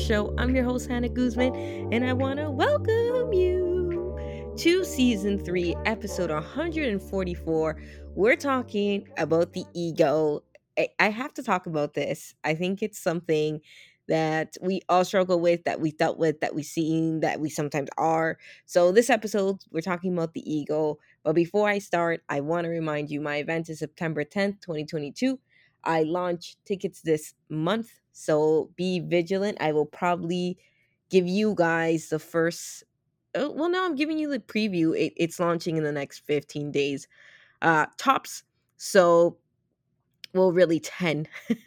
Show. I'm your host, Hannah Guzman, and I want to welcome you to season three, episode 144. We're talking about the ego. I have to talk about this. I think it's something that we all struggle with, that we dealt with, that we seen, that we sometimes are. So, this episode, we're talking about the ego. But before I start, I want to remind you my event is September 10th, 2022. I launch tickets this month, so be vigilant. I will probably give you guys the first. Oh, well, now I'm giving you the preview. It, it's launching in the next 15 days, uh, tops. So, well, really 10.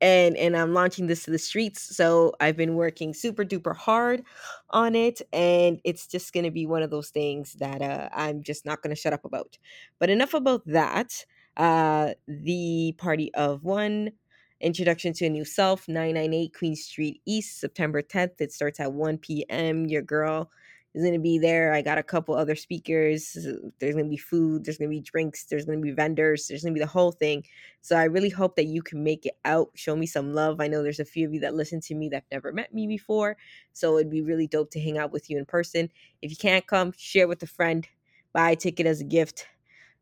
and and I'm launching this to the streets. So I've been working super duper hard on it, and it's just gonna be one of those things that uh, I'm just not gonna shut up about. But enough about that uh the party of one introduction to a new self 998 queen street east september 10th it starts at 1 p.m your girl is going to be there i got a couple other speakers there's going to be food there's going to be drinks there's going to be vendors there's going to be the whole thing so i really hope that you can make it out show me some love i know there's a few of you that listen to me that've never met me before so it'd be really dope to hang out with you in person if you can't come share with a friend buy a ticket as a gift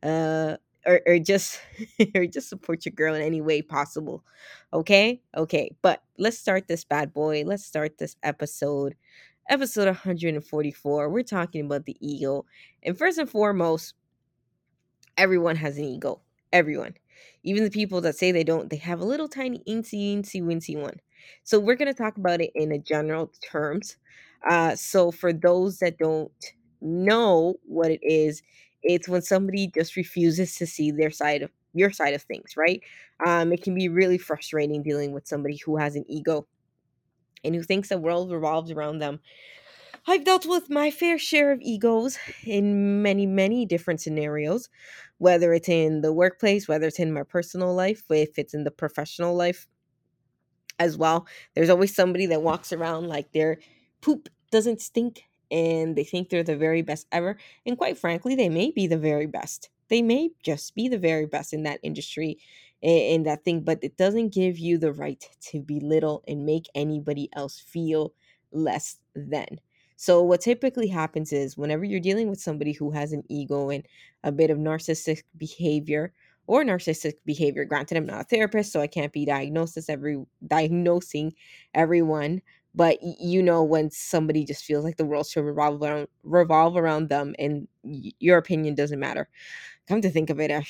uh or, or just or just support your girl in any way possible okay? Okay but let's start this bad boy let's start this episode episode 144 we're talking about the ego and first and foremost everyone has an ego everyone even the people that say they don't they have a little tiny incy incy wincy one so we're to talk about it in a general terms uh so for those that don't know what it is it's when somebody just refuses to see their side of your side of things, right? Um, it can be really frustrating dealing with somebody who has an ego and who thinks the world revolves around them. I've dealt with my fair share of egos in many, many different scenarios, whether it's in the workplace, whether it's in my personal life, if it's in the professional life as well. There's always somebody that walks around like their poop doesn't stink and they think they're the very best ever. And quite frankly, they may be the very best. They may just be the very best in that industry, in that thing, but it doesn't give you the right to belittle and make anybody else feel less than. So, what typically happens is whenever you're dealing with somebody who has an ego and a bit of narcissistic behavior or narcissistic behavior, granted, I'm not a therapist, so I can't be diagnosis every diagnosing everyone, but you know when somebody just feels like the world should revolve around revolve around them and y- your opinion doesn't matter. Come to think of it I,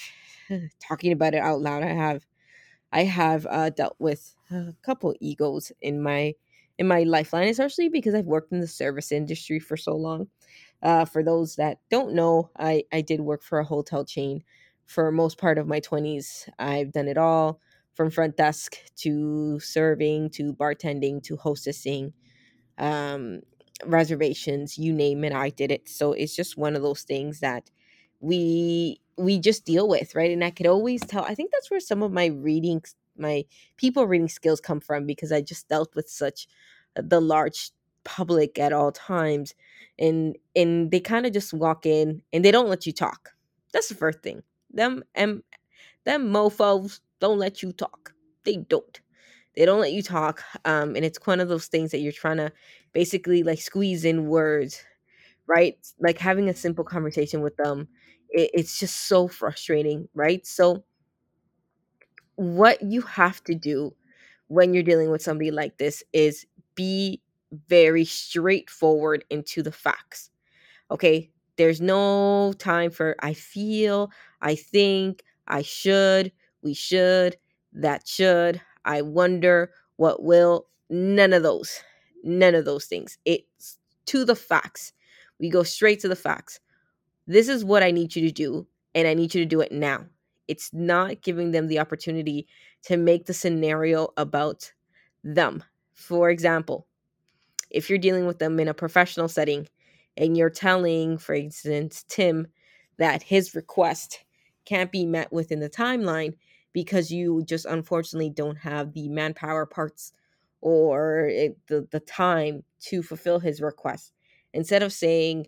talking about it out loud i have i have uh, dealt with a couple egos in my in my lifeline especially because i've worked in the service industry for so long. Uh, for those that don't know i i did work for a hotel chain for most part of my 20s i've done it all from front desk to serving to bartending to hostessing um reservations you name it i did it. So it's just one of those things that we we just deal with right? And i could always tell i think that's where some of my reading my people reading skills come from because i just dealt with such uh, the large public at all times and and they kind of just walk in and they don't let you talk. That's the first thing. Them and them mofos don't let you talk they don't they don't let you talk um and it's one of those things that you're trying to basically like squeeze in words right like having a simple conversation with them it, it's just so frustrating right so what you have to do when you're dealing with somebody like this is be very straightforward into the facts. Okay? There's no time for I feel, I think, I should, we should, that should, I wonder, what will. None of those. None of those things. It's to the facts. We go straight to the facts. This is what I need you to do, and I need you to do it now. It's not giving them the opportunity to make the scenario about them. For example, if you're dealing with them in a professional setting and you're telling, for instance, Tim that his request can't be met within the timeline because you just unfortunately don't have the manpower parts or it, the, the time to fulfill his request. Instead of saying,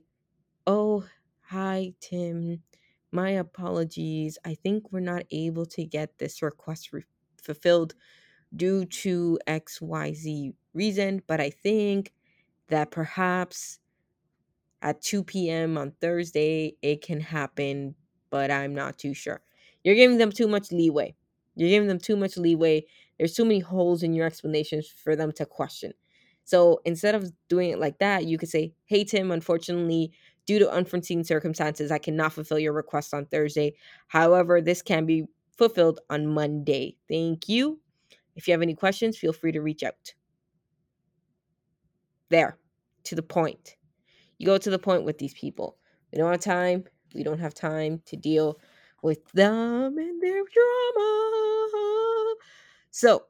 Oh, hi, Tim, my apologies. I think we're not able to get this request re- fulfilled due to XYZ reason, but I think that perhaps at 2 p.m. on Thursday it can happen, but I'm not too sure. You're giving them too much leeway. You're giving them too much leeway. There's too many holes in your explanations for them to question. So instead of doing it like that, you could say, Hey, Tim, unfortunately, due to unforeseen circumstances, I cannot fulfill your request on Thursday. However, this can be fulfilled on Monday. Thank you. If you have any questions, feel free to reach out. There, to the point. You go to the point with these people. We don't have time. We don't have time to deal with them and their drama. So,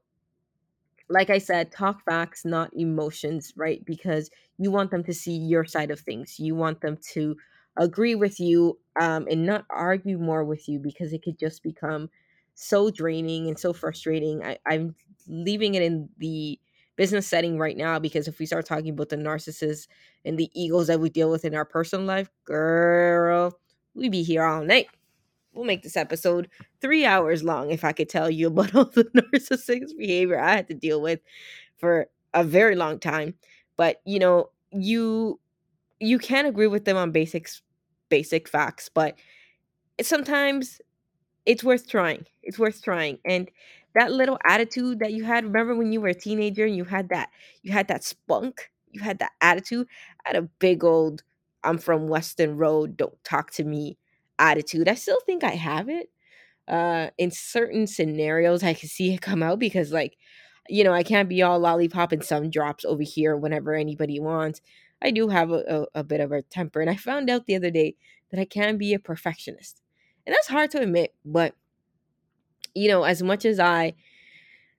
like I said, talk facts, not emotions, right? Because you want them to see your side of things. You want them to agree with you um, and not argue more with you because it could just become so draining and so frustrating. I, I'm leaving it in the business setting right now because if we start talking about the narcissists and the egos that we deal with in our personal life, girl, we be here all night. We'll make this episode three hours long if I could tell you about all the narcissistic behavior I had to deal with for a very long time. But you know, you you can agree with them on basics basic facts, but sometimes it's worth trying. It's worth trying. And that little attitude that you had, remember when you were a teenager and you had that you had that spunk, you had that attitude, I had a big old I'm from Weston Road, don't talk to me attitude. I still think I have it. Uh in certain scenarios I can see it come out because like you know, I can't be all lollipop and some drops over here whenever anybody wants. I do have a, a, a bit of a temper, and I found out the other day that I can be a perfectionist. And that's hard to admit, but you know, as much as I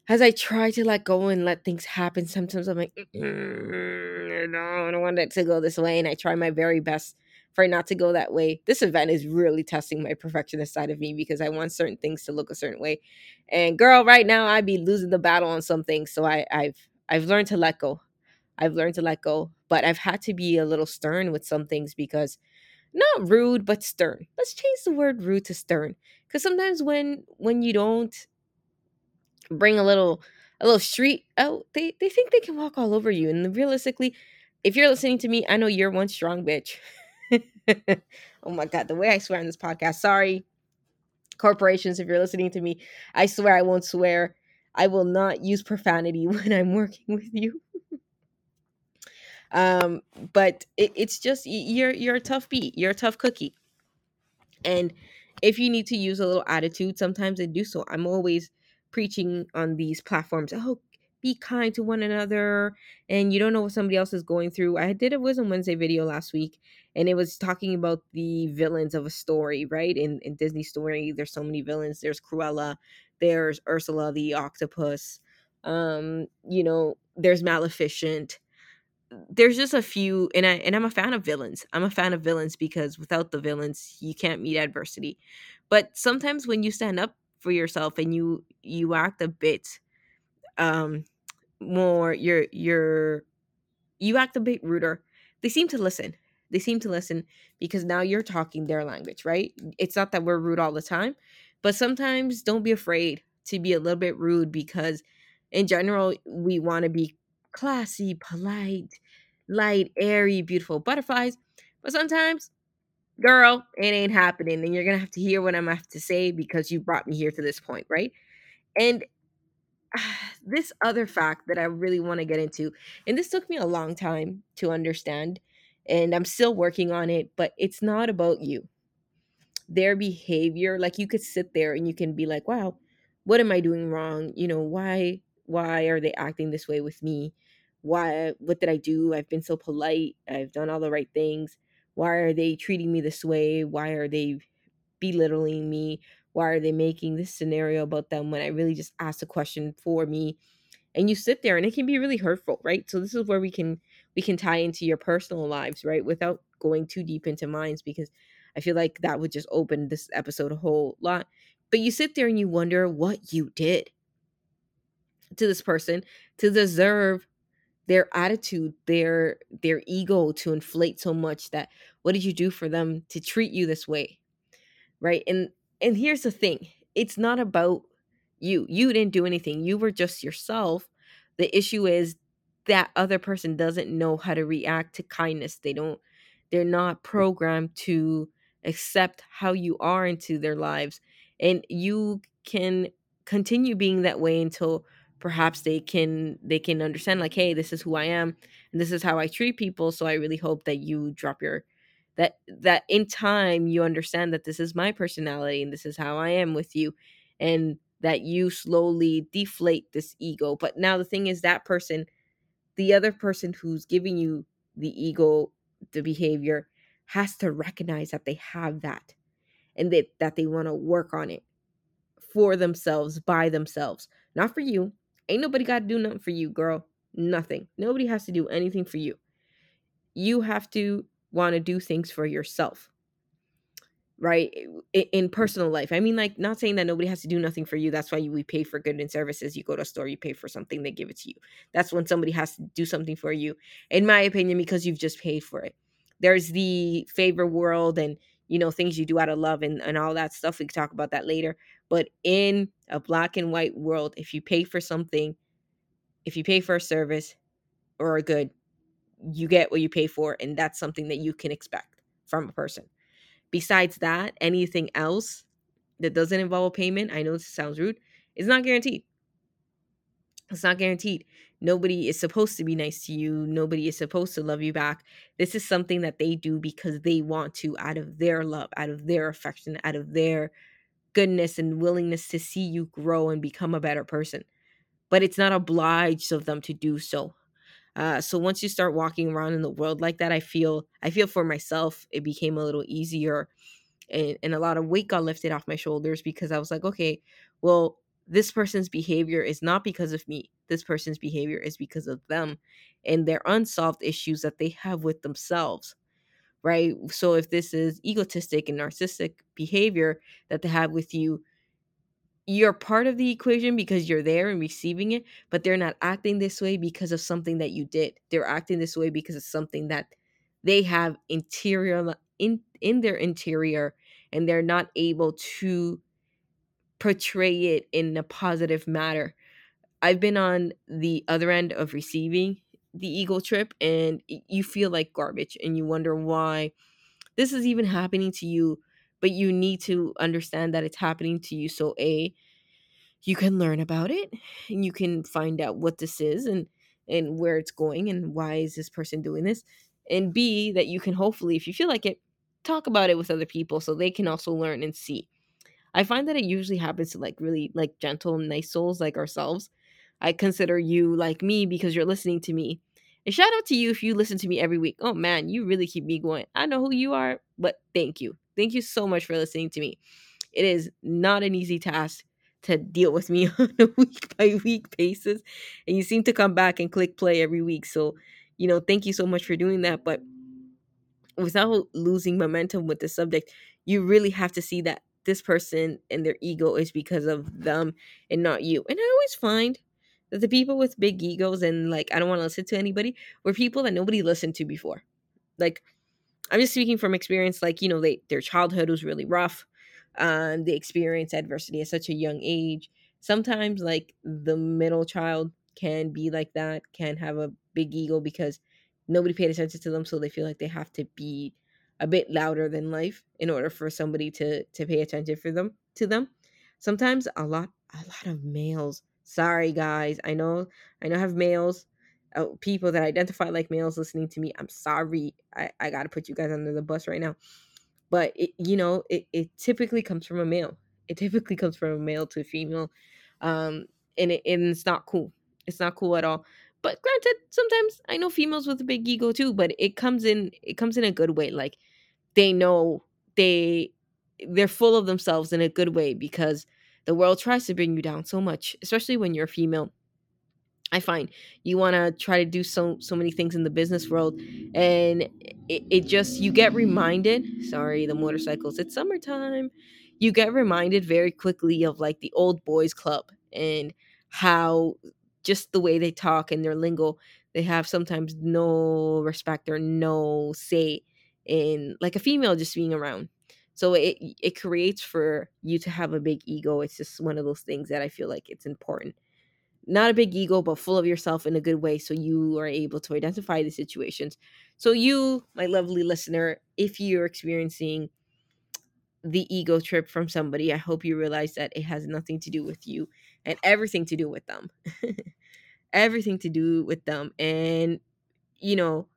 as I try to let go and let things happen, sometimes I'm like, mm, no, I don't want it to go this way. And I try my very best for not to go that way. This event is really testing my perfectionist side of me because I want certain things to look a certain way. And girl, right now I'd be losing the battle on some things. So I, I've I've learned to let go. I've learned to let go. But I've had to be a little stern with some things because not rude, but stern. Let's change the word rude to stern. Because sometimes when when you don't bring a little a little street out, they they think they can walk all over you. And realistically, if you're listening to me, I know you're one strong bitch. oh my god, the way I swear on this podcast. Sorry, corporations, if you're listening to me, I swear I won't swear. I will not use profanity when I'm working with you. um, but it, it's just you're you're a tough beat. You're a tough cookie. And if you need to use a little attitude, sometimes I do so. I'm always preaching on these platforms. Oh, be kind to one another and you don't know what somebody else is going through. I did a Wisdom Wednesday video last week and it was talking about the villains of a story, right? In in Disney story, there's so many villains. There's Cruella, there's Ursula the octopus, um, you know, there's Maleficent. There's just a few and I and I'm a fan of villains. I'm a fan of villains because without the villains, you can't meet adversity. But sometimes when you stand up for yourself and you you act a bit um more you're you're you act a bit ruder they seem to listen. They seem to listen because now you're talking their language right? It's not that we're rude all the time but sometimes don't be afraid to be a little bit rude because in general we want to be classy polite light airy beautiful butterflies but sometimes girl it ain't happening and you're gonna have to hear what i'm have to say because you brought me here to this point right? And this other fact that I really want to get into, and this took me a long time to understand, and I'm still working on it, but it's not about you. Their behavior, like you could sit there and you can be like, wow, what am I doing wrong? You know, why why are they acting this way with me? Why what did I do? I've been so polite. I've done all the right things. Why are they treating me this way? Why are they belittling me? Why are they making this scenario about them when I really just asked a question for me? And you sit there and it can be really hurtful, right? So this is where we can we can tie into your personal lives, right? Without going too deep into minds because I feel like that would just open this episode a whole lot. But you sit there and you wonder what you did to this person to deserve their attitude, their their ego to inflate so much that what did you do for them to treat you this way? right and and here's the thing it's not about you you didn't do anything you were just yourself. The issue is that other person doesn't know how to react to kindness they don't they're not mm. programmed to accept how you are into their lives and you can continue being that way until perhaps they can they can understand like hey this is who i am and this is how i treat people so i really hope that you drop your that that in time you understand that this is my personality and this is how I am with you and that you slowly deflate this ego. But now the thing is that person the other person who's giving you the ego the behavior has to recognize that they have that and that that they want to work on it for themselves by themselves not for you ain't nobody got to do nothing for you girl nothing nobody has to do anything for you you have to want to do things for yourself. Right? In, mm. personal life i mean like not saying that nobody has to do nothing for you that's why you, we pay for goods and services you go to a store you pay for something they give it to you. That's when somebody has to do something for you in my opinion because you've just paid for it. There's the favor world and you know things you do out of love and, and all that stuff we can talk about that later but in a black and white world if you pay for something if you pay for a service or a good you get what you pay for and that's something that you can expect from a person. Besides that anything else that doesn't involve a payment i know this sounds rude is not guaranteed. It's not guaranteed. Nobody is supposed to be nice to you nobody is supposed to love you back. This is something that they do because they want to out of their love out of their affection out of their goodness and willingness to see you grow and become a better person. But it's not obliged of them to do so uh, so once you start walking around in the world like that, I feel I feel for myself it became a little easier, and, and a lot of weight got lifted off my shoulders because I was like, okay, well, this person's behavior is not because of me. This person's behavior is because of them and their unsolved issues that they have with themselves. Right. So if this is egotistic and narcissistic behavior that they have with you, you're part of the equation because you're there and receiving it, but they're not acting this way because of something that you did. They're acting this way because of something that they have interior in in their interior and they're not able to portray it in a positive manner. I've been on the other end of receiving the ego trip and you feel like garbage and you wonder why this is even happening to you but you need to understand that it's happening to you so a you can learn about it and you can find out what this is and and where it's going and why is this person doing this and b that you can hopefully if you feel like it talk about it with other people so they can also learn and see. I find that it usually happens to like really like gentle nice souls like ourselves. I consider you like me because you're listening to me and shout out to you if you listen to me every week. Oh man you really keep me going. I know who you are but thank you Thank you so much for listening to me. It is not an easy task to deal with me on a week by week basis. And you seem to come back and click play every week. So, you know, thank you so much for doing that. But without losing momentum with the subject, you really have to see that this person and their ego is because of them and not you. And I always find that the people with big egos and like, I don't want to listen to anybody were people that nobody listened to before. Like, I'm just speaking from experience. Like you know, they their childhood was really rough. Um, they experience adversity at such a young age. Sometimes, like the middle child can be like that, can have a big ego because nobody paid attention to them, so they feel like they have to be a bit louder than life in order for somebody to to pay attention for them to them. Sometimes a lot a lot of males. Sorry, guys. I know, I know, I have males, uh, people that identify like males listening to me. I'm sorry. I, I got to put you guys under the bus right now. But it, you know, it, it typically comes from a male. It typically comes from a male to a female, um, and it, and it's not cool. It's not cool at all. But granted, sometimes I know females with a big ego too. But it comes in, it comes in a good way. Like they know they they're full of themselves in a good way because the world tries to bring you down so much, especially when you're a female. I find you want to try to do so so many things in the business world, and it, it just you get reminded. Sorry, the motorcycles. It's summertime. You get reminded very quickly of like the old boys club and how just the way they talk and their lingo, they have sometimes no respect or no say in like a female just being around. So it it creates for you to have a big ego. It's just one of those things that I feel like it's important. Not a big ego, but full of yourself in a good way, so you are able to identify the situations. So you, my lovely listener, if you're experiencing the ego trip from somebody, I hope you realize that it has nothing to do with you and everything to do with them. everything to do with them. And, you know,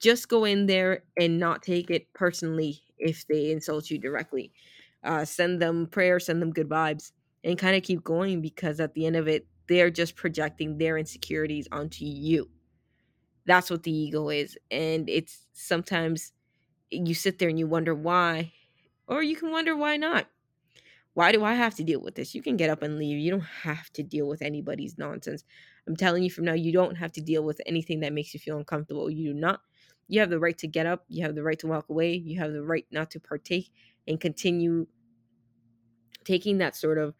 just go in there and not take it personally if they insult you directly. Uh, send them prayers, send them good vibes, and kind of keep going because at the end of it, they're just projecting their insecurities onto you. That's what the ego is. And it's sometimes eh, you sit there and you wonder why, or you can wonder why not. Why do I have to deal with this? You can get up and leave. You don't have to deal with anybody's nonsense. I'm telling you from now, you don't have to deal with anything that makes you feel uncomfortable. You do not you have the right to get up, you have the right to walk away, you have the right not to partake and continue taking that sort of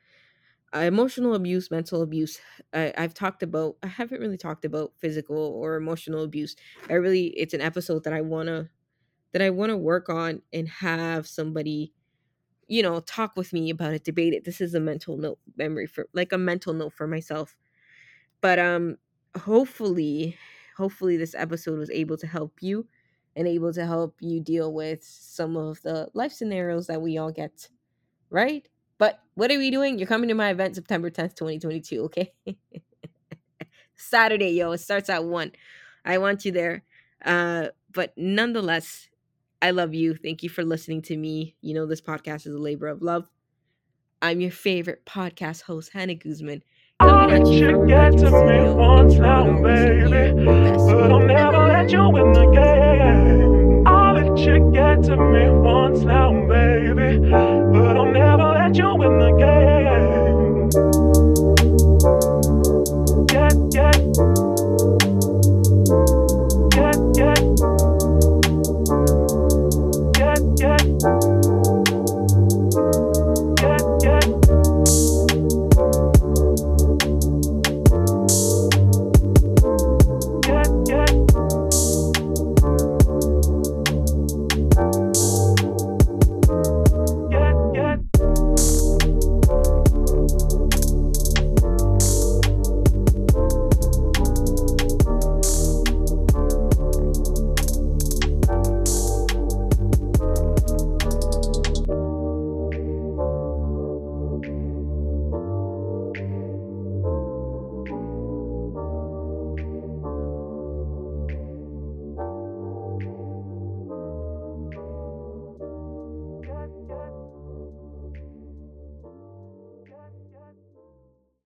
uh, emotional abuse, mental abuse. I, I've talked about, I haven't really talked about physical or emotional abuse. I really, it's an episode that I want to, that I want to work on and have somebody, you know, talk with me about it, debate it. This is a mental note memory for, like a mental note for myself. But um, hopefully, hopefully this episode was able to help you and able to help you deal with some of the life scenarios that we all get, right? But what are we doing? You're coming to my event September 10th, 2022, okay? Saturday, yo. It starts at 1. I want you there. Uh, but nonetheless, I love you. Thank you for listening to me. You know, this podcast is a labor of love. I'm your favorite podcast host, Hannah Guzman. All that you get to me once now, baby. But I'll never let you win the game. All that you get to me